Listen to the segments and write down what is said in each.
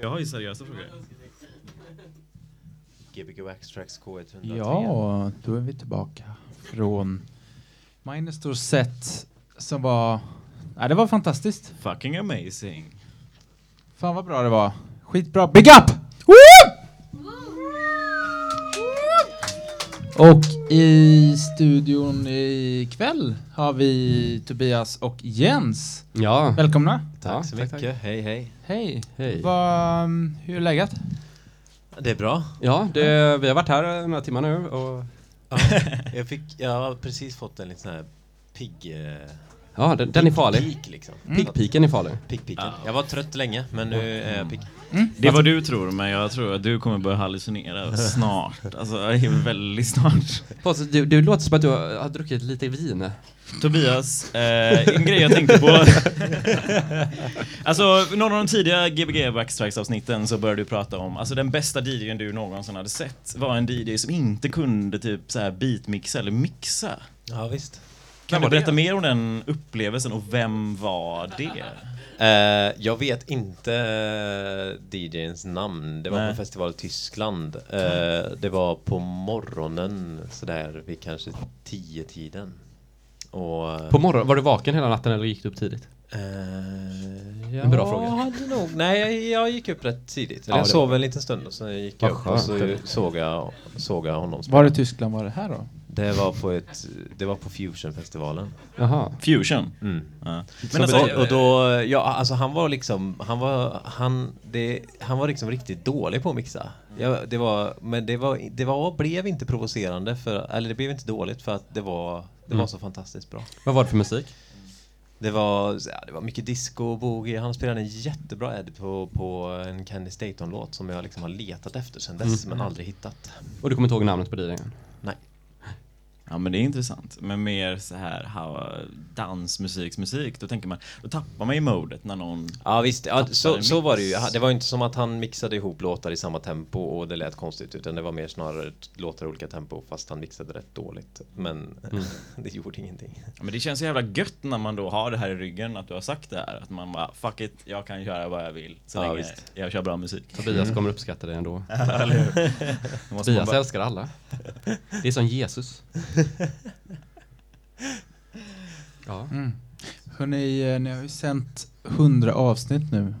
Jag har ju seriösa frågor. Gbg Wax Tracks K103. Ja, då är vi tillbaka från Minestore set som var... Nej, det var fantastiskt. Fucking amazing. Fan vad bra det var. Skitbra. Big up! Och i studion ikväll har vi Tobias och Jens. Ja, Välkomna. Tack Ja, så tack, mycket. tack. Hej, hej. Hej. hej. Vad, hur är läget? Det är bra. Ja, det, vi har varit här några timmar nu och Ja, jag, fick, jag har precis fått en liten sån här pigg... Eh, ja, den, den är farlig. Peak liksom. Piggpiken är farlig. Piggpiken. Jag var trött länge, men nu är jag pigg. Det är vad du tror, men jag tror att du kommer börja hallucinera snart. Alltså, väldigt snart. Du, du låter som att du har, har druckit lite vin. Tobias, eh, en grej jag tänkte på. alltså, någon av de tidiga Gbg Backstrikes avsnitten så började du prata om, alltså den bästa DJn du någonsin hade sett var en DJ som inte kunde typ så här beatmixa eller mixa. Ja, visst. Kan du berätta det? mer om den upplevelsen och vem var det? Eh, jag vet inte eh, DJns namn. Det var Nej. på festival i Tyskland. Eh, det var på morgonen, sådär vid kanske tio tiden. Och, På morgonen, var du vaken hela natten eller gick du upp tidigt? En bra fråga. Hade nog, nej, jag, jag gick upp rätt tidigt. Ja, jag det- sov en liten stund och sen gick jag upp och så såg jag, såg jag honom Var i Tyskland var det här då? Det var på ett, det var på Fusion-festivalen. Jaha. Fusion? Mm. Ja. Men alltså, och, och då, ja alltså han var liksom, han var, han, det, han var liksom riktigt dålig på att mixa. Ja, det var, men det var, det var, blev inte provocerande för, eller det blev inte dåligt för att det var, det var Mm. så fantastiskt bra. Vad var det för musik? Det var, ja, det var mycket disco och boogie. Han spelade en jättebra Ed på, på en Candy Staton-låt som jag liksom har letat efter sedan dess Mm. men aldrig hittat. Och du kommer inte ihåg namnet på DJn? Ja men det är intressant, men mer så här how, dansmusiksmusik, då tänker man, då tappar man ju modet när någon Ja visst, ja, så, så var det ju. Det var ju inte som att han mixade ihop låtar i samma tempo och det lät konstigt utan det var mer snarare låtar i olika tempo fast han mixade rätt dåligt. Men Mm. det gjorde ingenting. Ja, men det känns så jävla gött när man då har det här i ryggen, att du har sagt det här, att man bara fuck it, jag kan göra vad jag vill så Ja, länge visst. jag kör bra musik. Tobias kommer uppskatta det ändå. Tobias bara, älskar alla. Det är som Jesus. Ja. Mm. Hörrni, eh, ni har ju sänt 100 avsnitt nu.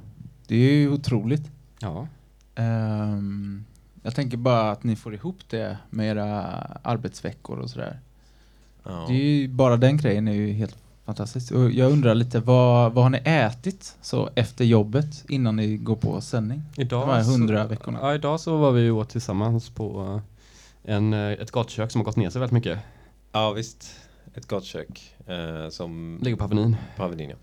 Det är ju otroligt. Ja. Ehm, jag tänker bara att ni får ihop det med era arbetsveckor och sådär. Ja. Det är ju, bara den grejen är ju helt fantastiskt. Och jag undrar lite, vad, vad har ni ätit så efter jobbet innan ni går på sändning? Idag De här 100 veckorna. Ja, idag så var vi ju åt tillsammans på eh, en, eh, ett gatukök som har gått ner sig väldigt mycket. ja visst, ett gott kök eh, som Ligger på Avenyn. på Avenyn ja.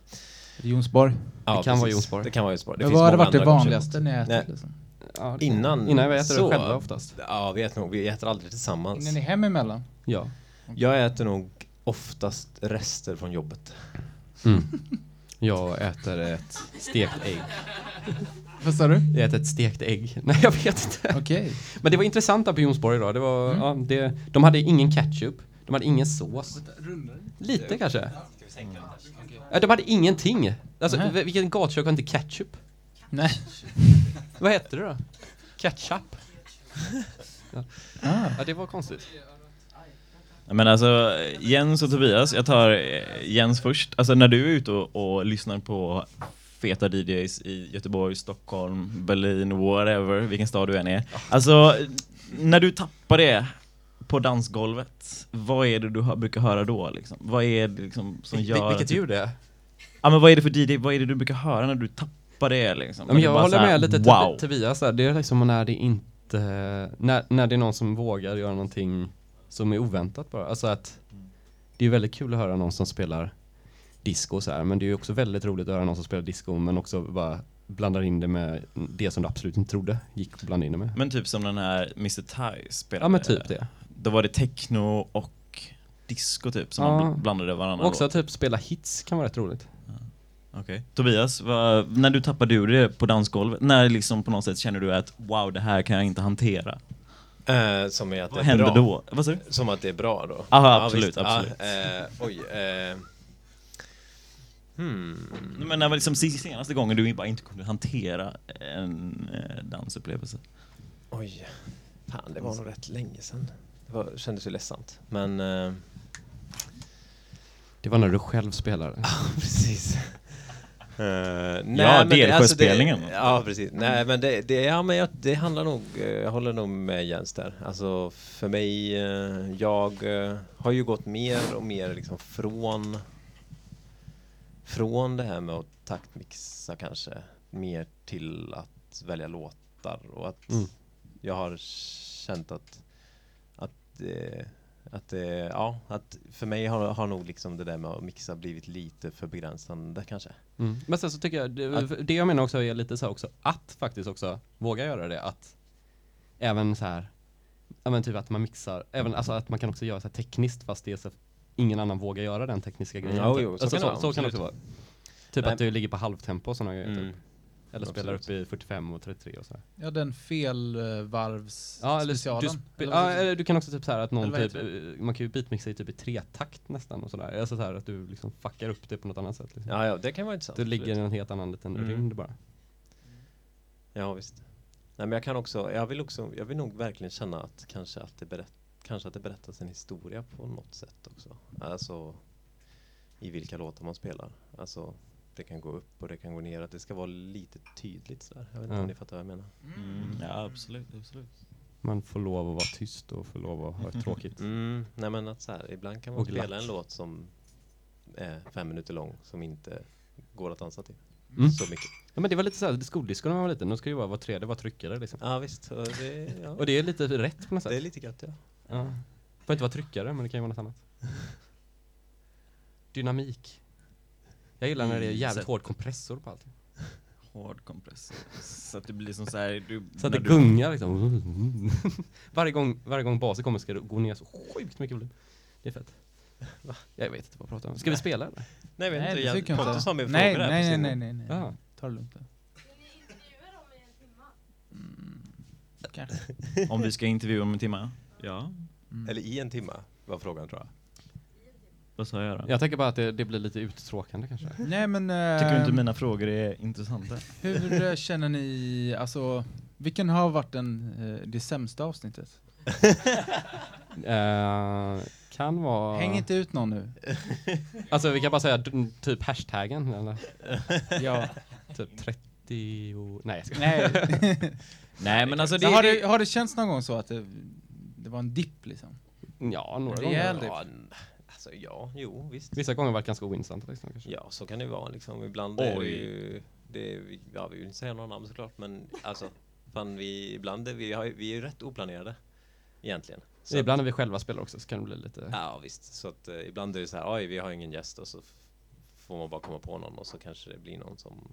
Är det Jonsborg? ja Det kan vara precis. Jonsborg. Det kan vara Jonsborg. Det Men finns vad hade varit det vanligaste ni ätit? Liksom? Ja, Innan Innan vi äter så- det själva oftast. Ja, vi äter nog, vi äter aldrig tillsammans. Hinner ni hem emellan? Ja. Jag äter nog oftast rester från jobbet. Mm. Jag äter ett stekt ägg. Vad sa du? Jag äter ett stekt ägg. Nej, jag vet inte. Okej. Men det var intressant där på Jonsborg idag. Det var, Mm. ja, det, de hade ingen ketchup. De hade ingen sås. Lite kanske. Ja, de hade ingenting. Alltså, Nej. vilken gatukök har inte ketchup? Nej. Vad heter det då? Ketchup? Ah. Ja, det var konstigt. Men alltså, Jens och Tobias, jag tar eh, Jens först. Alltså när du är ute och, och lyssnar på feta DJs i Göteborg, Stockholm, Berlin, whatever, vilken stad du än är. Alltså, när du tappar det på dansgolvet, vad är det du hör, brukar höra då liksom? Vad är det liksom som Vil- gör... vilket att du- ljud det är? Ja men vad är det för DJ, vad är det du brukar höra när du tappar det liksom? Ja, men det jag håller med lite wow. Tobias. Det är liksom när det inte, när, när det är någon som vågar göra någonting som är oväntat bara. Alltså att det är väldigt kul att höra någon som spelar disco så här, men det är ju också väldigt roligt att höra någon som spelar disco men också bara blandar in det med det som du absolut inte trodde gick att blanda in det med. Men typ som den här Mr. Ty spelade. Ja men typ det. Då var det techno och disco typ som Ja. man bl- blandade Och också låt. att typ spela hits kan vara rätt roligt. Okej. Tobias, vad, när du tappar du det på dansgolvet, när liksom på något sätt känner du att wow, det här kan jag inte hantera? Eh, som är att Vad det är händer bra. då? Vad sa du? Som att det är bra då? Aha, absolut, absolut. Ja, eh, oj. Eh, Hmm. Men när var liksom senaste gången du bara inte kunde hantera en eh, dansupplevelse? Oj. Fan, det var nog rätt länge sedan. Det var, kändes ju ledsamt. Men... eh, Det var när du själv spelade. precis. Uh, Ja, Delsjöspelningen. ja, precis. Nej, men det, det, ja, men jag, det handlar nog, eh, jag håller nog med Jens där. Alltså för mig, jag har ju gått mer och mer liksom från från det här med att taktmixa kanske mer till att välja låtar och att Mm. jag har känt att att, eh, att eh, ja, att för mig har, har nog liksom det där med att mixa blivit lite för begränsande kanske. Mm. Men sen så tycker jag, det, Att- det jag menar också är lite så här också, att faktiskt också våga göra det, att även så här, ja men typ att man mixar, även alltså att man kan också göra så här tekniskt fast det är så ingen annan vågar göra den tekniska grejen. Jo, typ. jo, så alltså, kan det så, vara, så kan det också vara. Typ Nej. att du ligger på halvtempo och sådana grejer Mm. typ. Eller spelar upp i 45 och 33 och sådär. Ja, den felvarvs Ja, eller specialen. du, spe- Eller ja, eller du kan också typ så här att någon typ, eh, man kan ju beatmixa i typ i tretakt nästan och sådär. Alltså så här att du liksom fuckar upp det på något annat sätt. Liksom. Ja, ja, det kan vara intressant. det ligger i en helt annan liten Mm. rymd bara. Ja, visst. Nej, men jag kan också, jag vill också, jag vill nog verkligen känna att kanske att det berätt, kanske att det berättas en historia på något sätt också. Alltså i vilka låtar man spelar. Alltså det kan gå upp och det kan gå ner, att det ska vara lite tydligt sådär. Jag vet inte Ja. om ni fattar vad jag menar. Mm. Ja, absolut, absolut. Man får lov att vara tyst och får lov att ha tråkigt. Mm, nej men att så här, ibland kan man spela en låt som är fem minuter lång som inte går att dansa till. Mm. Så mycket. Ja men det var lite såhär, skoldisco när man var liten, de ska ju vara var tredje var tryckare liksom. Ja visst, och det, ja. Och det är lite rätt på något sätt. det är lite gött ja. Ja. Får inte vara tryckare, men det kan ju vara något annat. Dynamik. Jag gillar när det är jävligt Sätt. hård kompressor på allting. Hård kompressor. Så att det blir som så här, du, Så att det du- gungar liksom. varje, gång, varje gång basen kommer ska det gå ner så sjukt mycket volym. Det är fett. Jag vet inte vad jag pratar om. Ska vi spela eller? Nej, jag vet Nej, inte, det jag, tycker jag inte. Nej, nej, på nej, nej, nej, nej. Ja. Ta det lugnt. Kanske. Om vi ska intervjua om en timme? Ja. Mm. Eller i en timme var frågan tror jag. Vad sa jag då? Jag tänker bara att det, det blir lite uttråkande kanske. Nej men... eh, Tycker du inte mina frågor är intressanta? Hur eh, känner ni, alltså, vilken har varit den, eh, det sämsta avsnittet? Eh, kan vara... Häng inte ut någon nu. Alltså vi kan bara säga typ hashtaggen eller Ja. typ 30 och... Nej jag ska. Nej. Nej men alltså det, Så har, det, det, har det känts någon gång så att det, det var en dipp liksom? Ja, några Rejäl gånger. Ja, alltså ja, jo visst. Vissa gånger har det ganska ointressant liksom, kanske. Ja, så kan det vara liksom. Ibland är det Oj. ju... Det är, ja, vi vill inte säga några namn såklart, men alltså, fan vi, ibland är vi, har, vi är ju rätt oplanerade. Egentligen. Så Så ibland när vi själva spelar också så kan det bli lite... Ja, visst. Så att eh, ibland är det så här, oj, vi har ingen gäst och så får man bara komma på någon och så kanske det blir någon som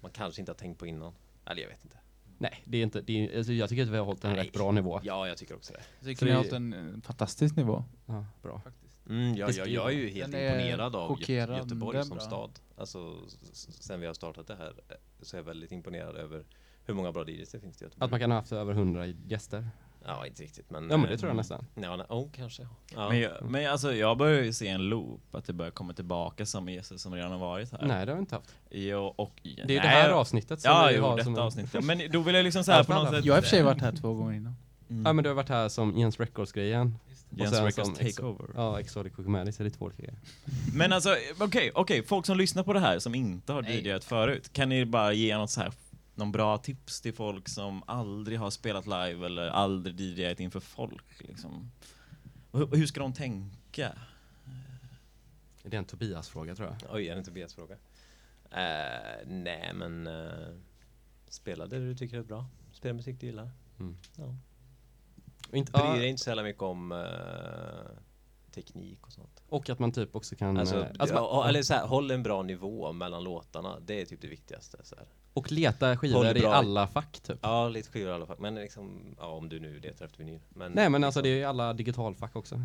man kanske inte har tänkt på innan. Eller jag vet inte. Nej, det är inte... Det är, alltså, jag tycker att vi har hållit en Nej. rätt bra nivå. Ja, jag tycker också det. Jag tycker Så ni har hållit en fantastisk nivå. Ja, bra. Mm, jag, ju jag är ju helt Den är imponerad av Göteborg som bra. stad. Alltså, sen vi har startat det här eh, så är jag väldigt imponerad över hur många bra DJs det finns i Göteborg. Att man kan ha haft över 100 gäster. Ja, inte riktigt, men... Ja men det eh, tror jag nästan. Ja, nej, oh, kanske. Ja. men, jag, men alltså jag börjar ju se en loop, att det börjar komma tillbaka samma gäster som redan har varit här. Nej det har vi inte haft. Jo, och, Det är nej, det här avsnittet som Ja, vi jo, har som en- avsnittet. Men då vill jag liksom så här på något sätt... Jag har i och för sig varit här två gånger innan. Mm. Ja men du har varit här som Jens Records-grejen. Jens sen Records takeover. Ja, Exotic så det är två grejer. Men alltså, okej, okej, folk som lyssnar på det här som inte har. DJat förut, kan ni bara ge något så här, någon bra tips till folk som aldrig har spelat live eller aldrig DJat inför folk liksom? Hur, hur ska de tänka? Det är en Tobias-fråga tror jag. Oj, är det en Tobias-fråga? Uh, nej, men... Uh, spela det du tycker är bra. Spela musik du gillar. Mm. Ja. Och, inte, Bry ja, dig inte så jävla mycket om eh, teknik och sånt. och att man typ också kan... Alltså, eh, alltså ja, man, eller så här, håll en bra nivå mellan låtarna. Det är typ det viktigaste. Så här. Och leta skivor i alla fack typ. Ja, lite skivor i alla fall. Men liksom, ja, om du nu letar efter vinyl. Men, Nej men alltså det liksom, är ju alla digitalfack också.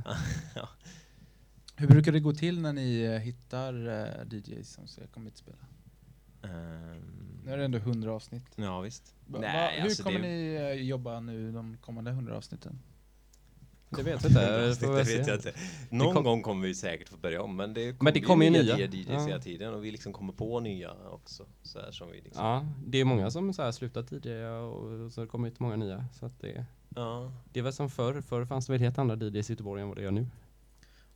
Hur brukar det gå till när ni eh, hittar eh, DJs som ska komma hit och spela? ehm, Nu är det ändå 100 avsnitt. ja, visst. Va, Nej, va, hur alltså kommer det- ni eh, jobba nu de kommande 100 avsnitten? Det vet jag inte. Det får väl vet jag inte. Någon kom- gång kommer vi säkert få börja om, men det Men det kommer ju nya. DJs Ja. hela tiden och vi liksom kommer på nya också. Så här, som vi liksom, Ja, det är många som så här slutat tidigare och så kommer ut många nya. Så att det, ja. det är väl som förr. Förr fanns det väl helt andra DJs i Göteborg än vad det gör nu.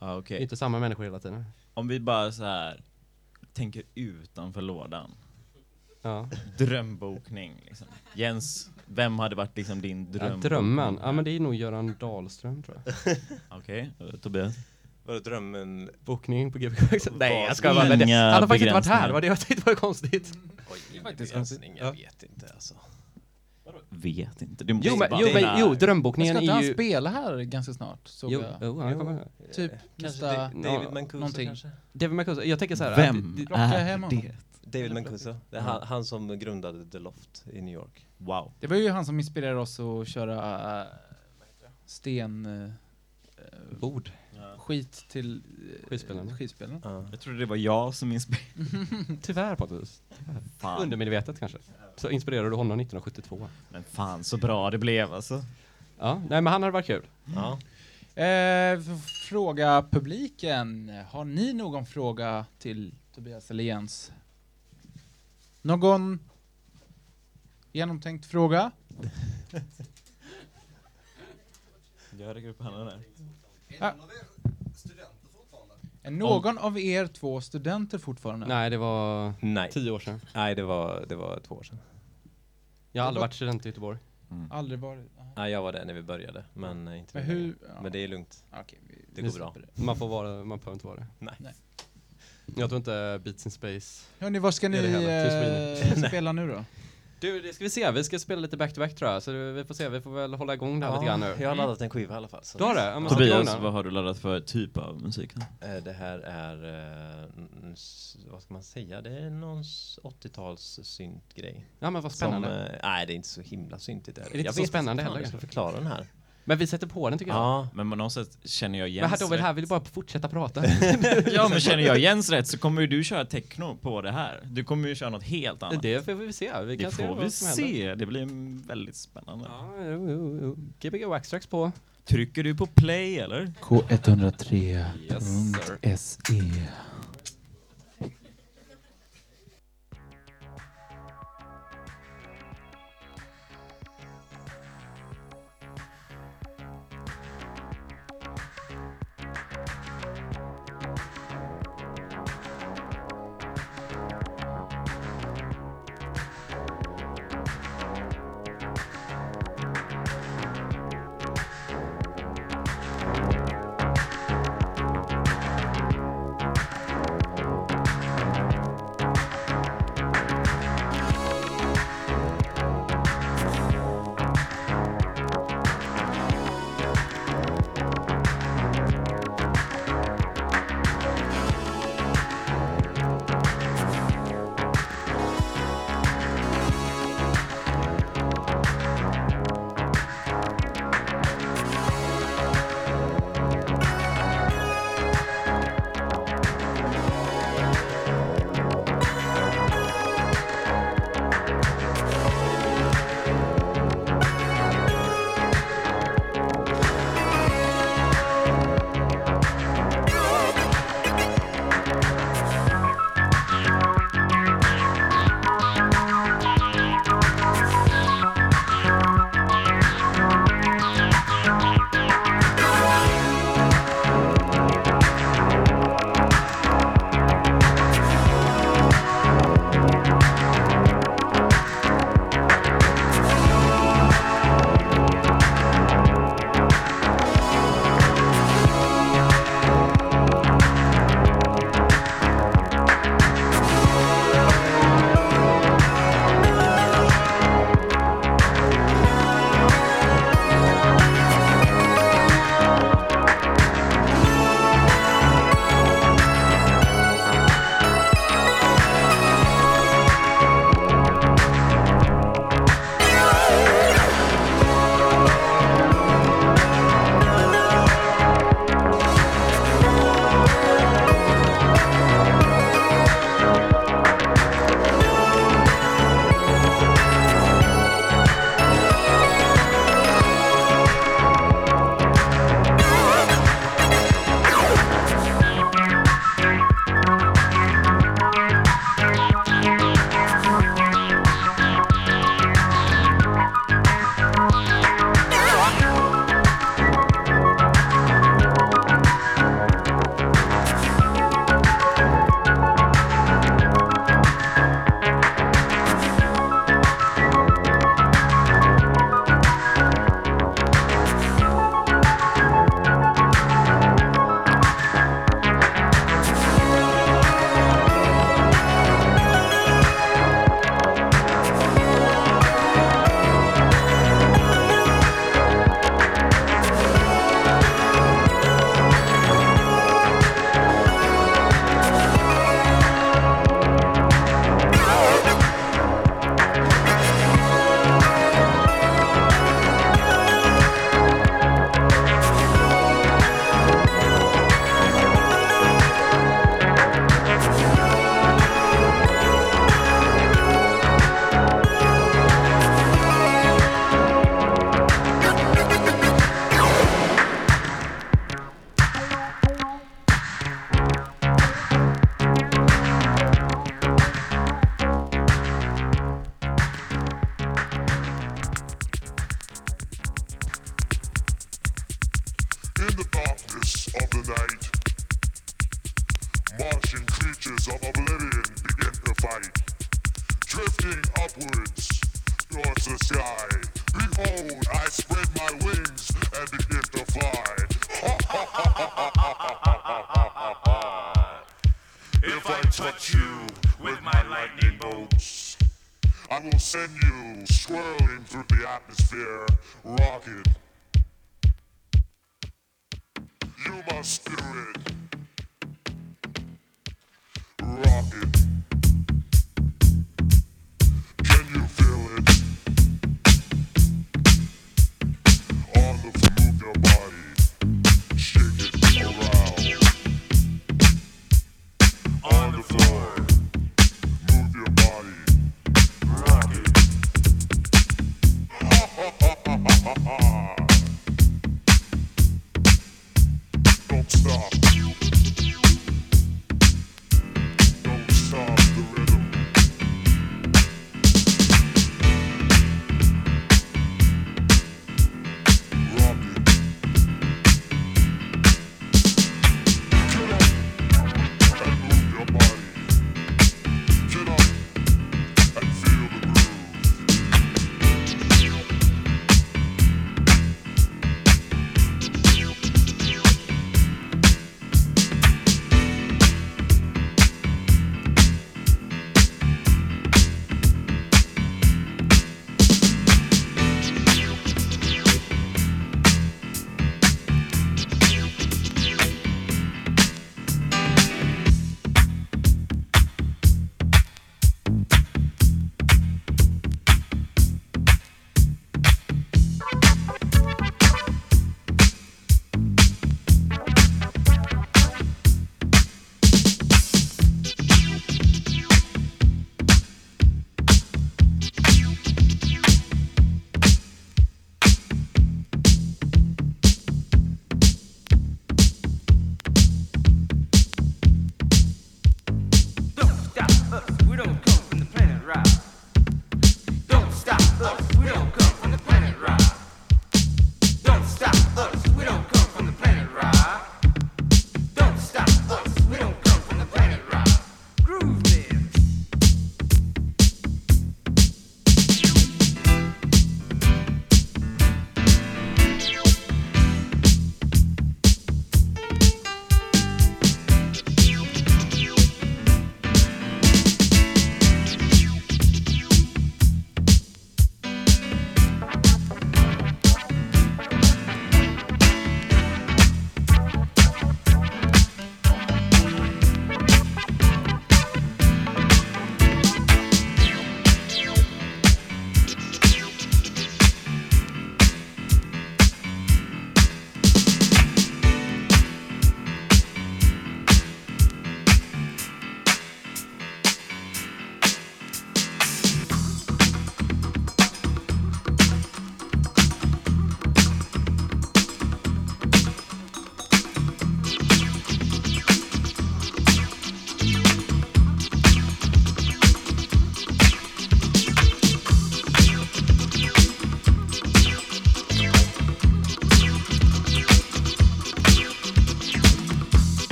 Ja, Det är inte samma människor hela tiden. Om vi bara så här tänker utanför lådan. Ja. Drömbokning liksom. Jens, vem hade varit liksom din Ja, drömbokning? drömmen. Ja men det är nog Göran Dahlström tror jag. Okej, eh, Tobias? Vadå drömmen? Bokning på Access. Nej jag ska bara. det- Han har faktiskt inte varit här. Det var det jag tyckte var konstigt. Oj, ingen faktiskt begränsning, konstigt. jag Ja. vet inte alltså. Vet inte. Du måste Jo men, jo, men, är- jo drömbokningen ska inte är han ju... spela här ganska snart? Såg Jo, jag. jo, han kommer. Typ Kanske nästa... Da- David Ja, Mancuso kanske? David Mancuso, jag tänker så här. Vem att är det? David Mancuso. Det är han, han som grundade The Loft i New York. Wow. Det var ju han som inspirerade oss att köra äh, sten... äh, Bord. skit till äh, Skivspelarna. skivspelarna. Ja. Jag trodde det var jag som inspirerade. Tyvärr Pontus. Fan. Undermedvetet kanske. Så inspirerade du honom 1972. Men fan så bra det blev alltså. Ja, nej men han hade varit kul. Ja. Eh, fråga publiken. Har ni någon fråga till Tobias eller Jens? Någon genomtänkt fråga? Jag räcker upp handen där. Är någon av er två studenter fortfarande? Nej, det var Nej. tio år sedan. Nej, det var, det var två år sedan. Jag har aldrig varit student i Göteborg. Aldrig varit? Aha. Nej, jag var där när vi började, men inte Men nu hur? längre. ja. Men det är lugnt. Okej, vi, det vi går bra. släpper det. Man får vara, man behöver inte vara det. Nej. Nej. Jag tror inte Beats in Space. Hörni, vad ska ni Är det eh, spela nu då? Du, det ska vi se. Vi ska spela lite back-to-back tror jag. Så det- vi får se. Vi får väl hålla igång det här lite grann nu. jag har laddat en skiva i alla fall. Så Du har det? Ja, men Tobias, vad har du laddat för typ av musik? då? Eh, Det här är, eh, vad ska man säga, det är någon s- 80-tals syntgrej. Ja men vad Som, spännande. eh, nej, det är inte så himla syntigt. Är det inte jag så vet spännande heller, Jag ska förklara den här. Men vi sätter på den tycker jag. Ja, Men på något sätt känner jag Jens Men här David, här vill du bara fortsätta prata. Ja men känner jag Jens rätt så kommer ju du köra techno på det här. Du kommer ju köra något helt annat. det får vi se. Vi Det kan se får vi se. Det blir väldigt spännande. Ja, jo, jo, jo. Gbg Waxtrax på. Trycker du på play eller? K103.se Thank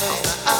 Oh.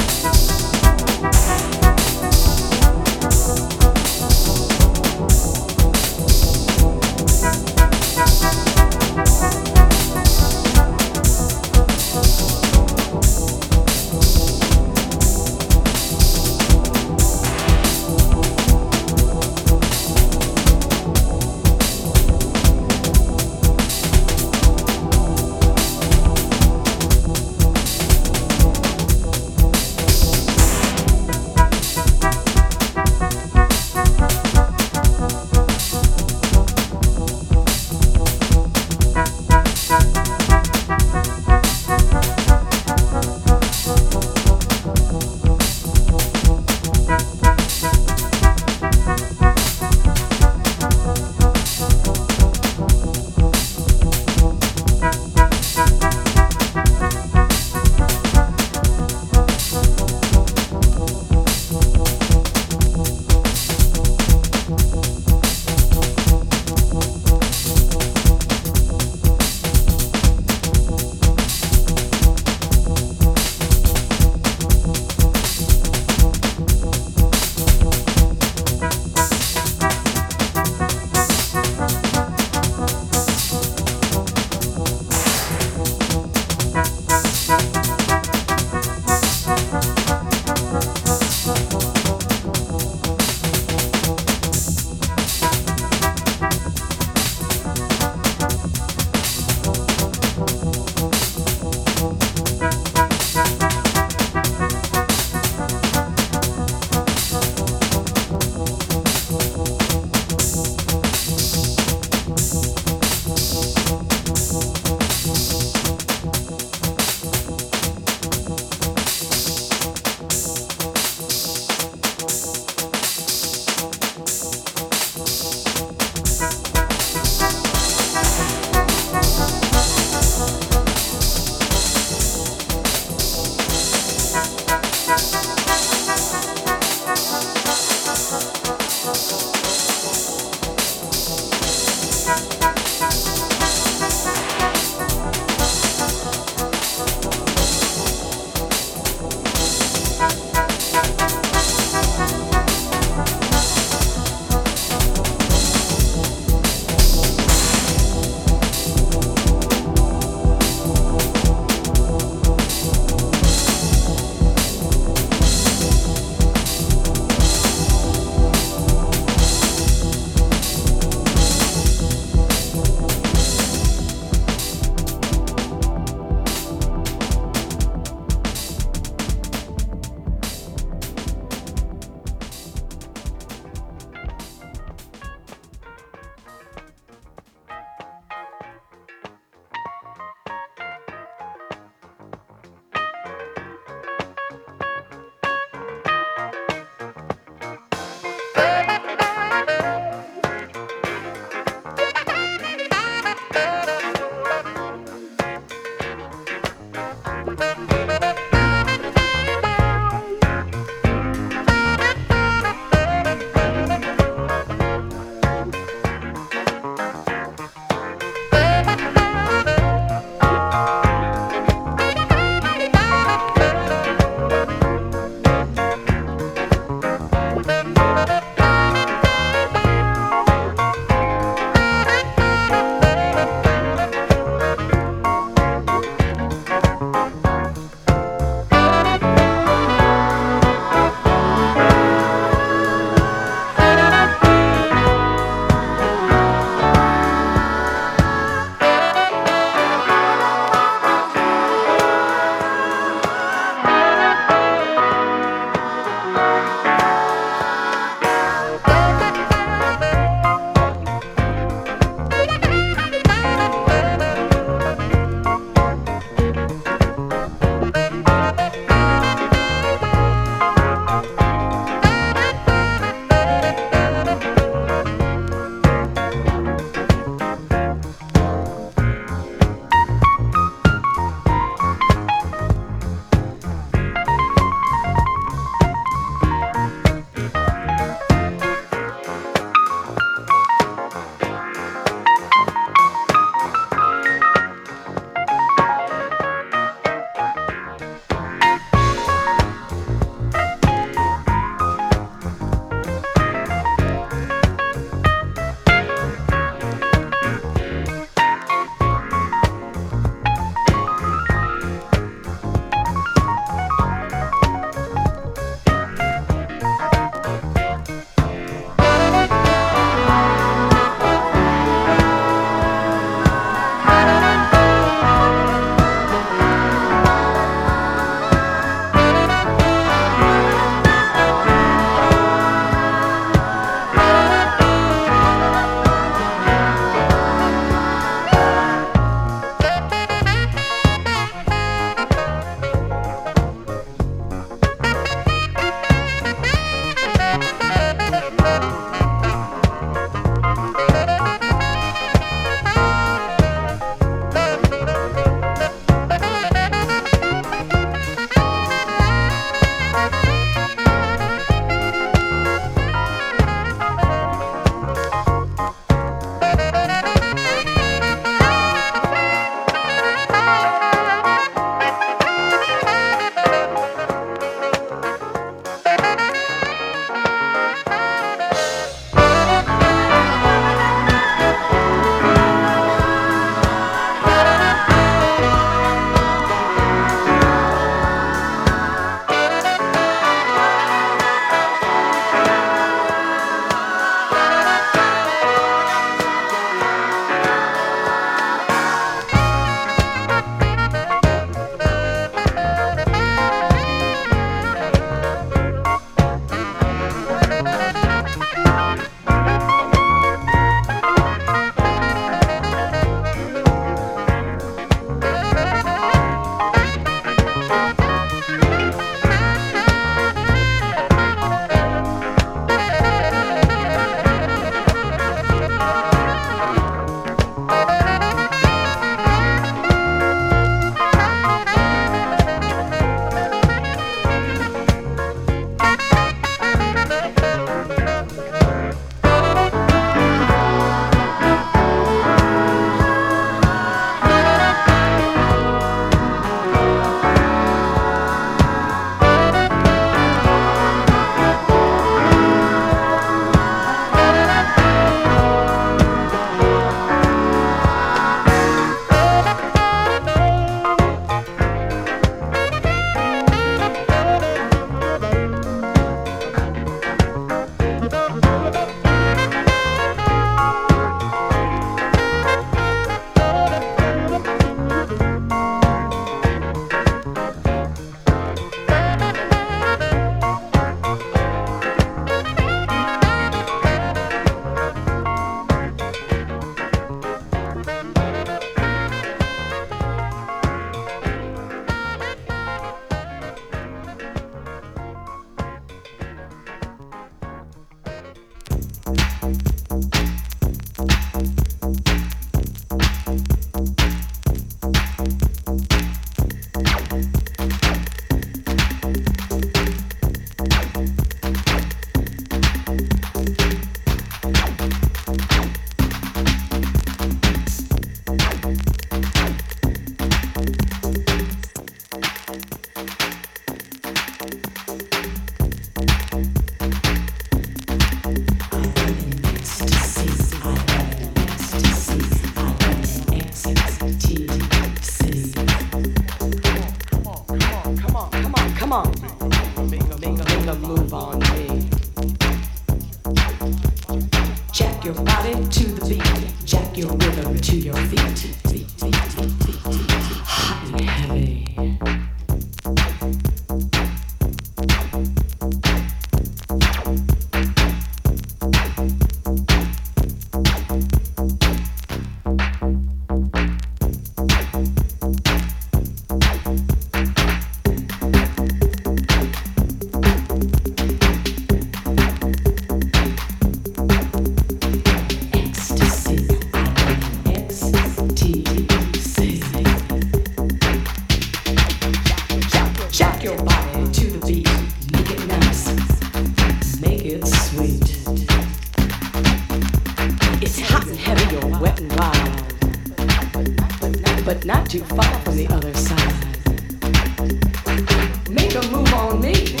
On me.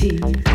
tea.